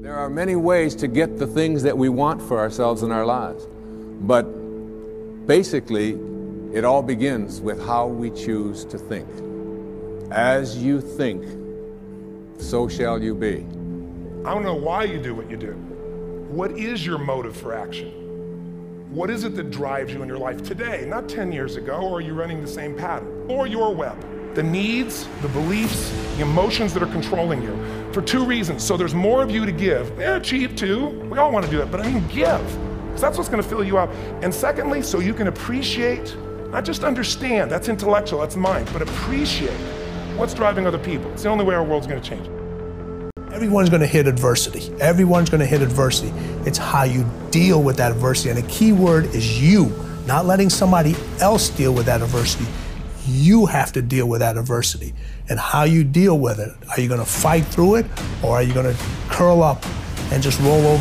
There are many ways to get the things that we want for ourselves in our lives. But basically, it all begins with how we choose to think. As you think, so shall you be. I don't know why you do what you do. What is your motive for action? What is it that drives you in your life today, not 10 years ago, or are you running the same pattern? Or your web? The needs, the beliefs, the emotions that are controlling you for two reasons. So there's more of you to give. Yeah, achieve too. We all want to do that, but I mean, give. Because that's what's going to fill you up. And secondly, so you can appreciate, not just understand, that's intellectual, that's mind, but appreciate what's driving other people. It's the only way our world's going to change. Everyone's going to hit adversity. Everyone's going to hit adversity. It's how you deal with that adversity. And the key word is you, not letting somebody else deal with that adversity. You have to deal with adversity. And how you deal with it. Are you going to fight through it or are you going to curl up and just roll over?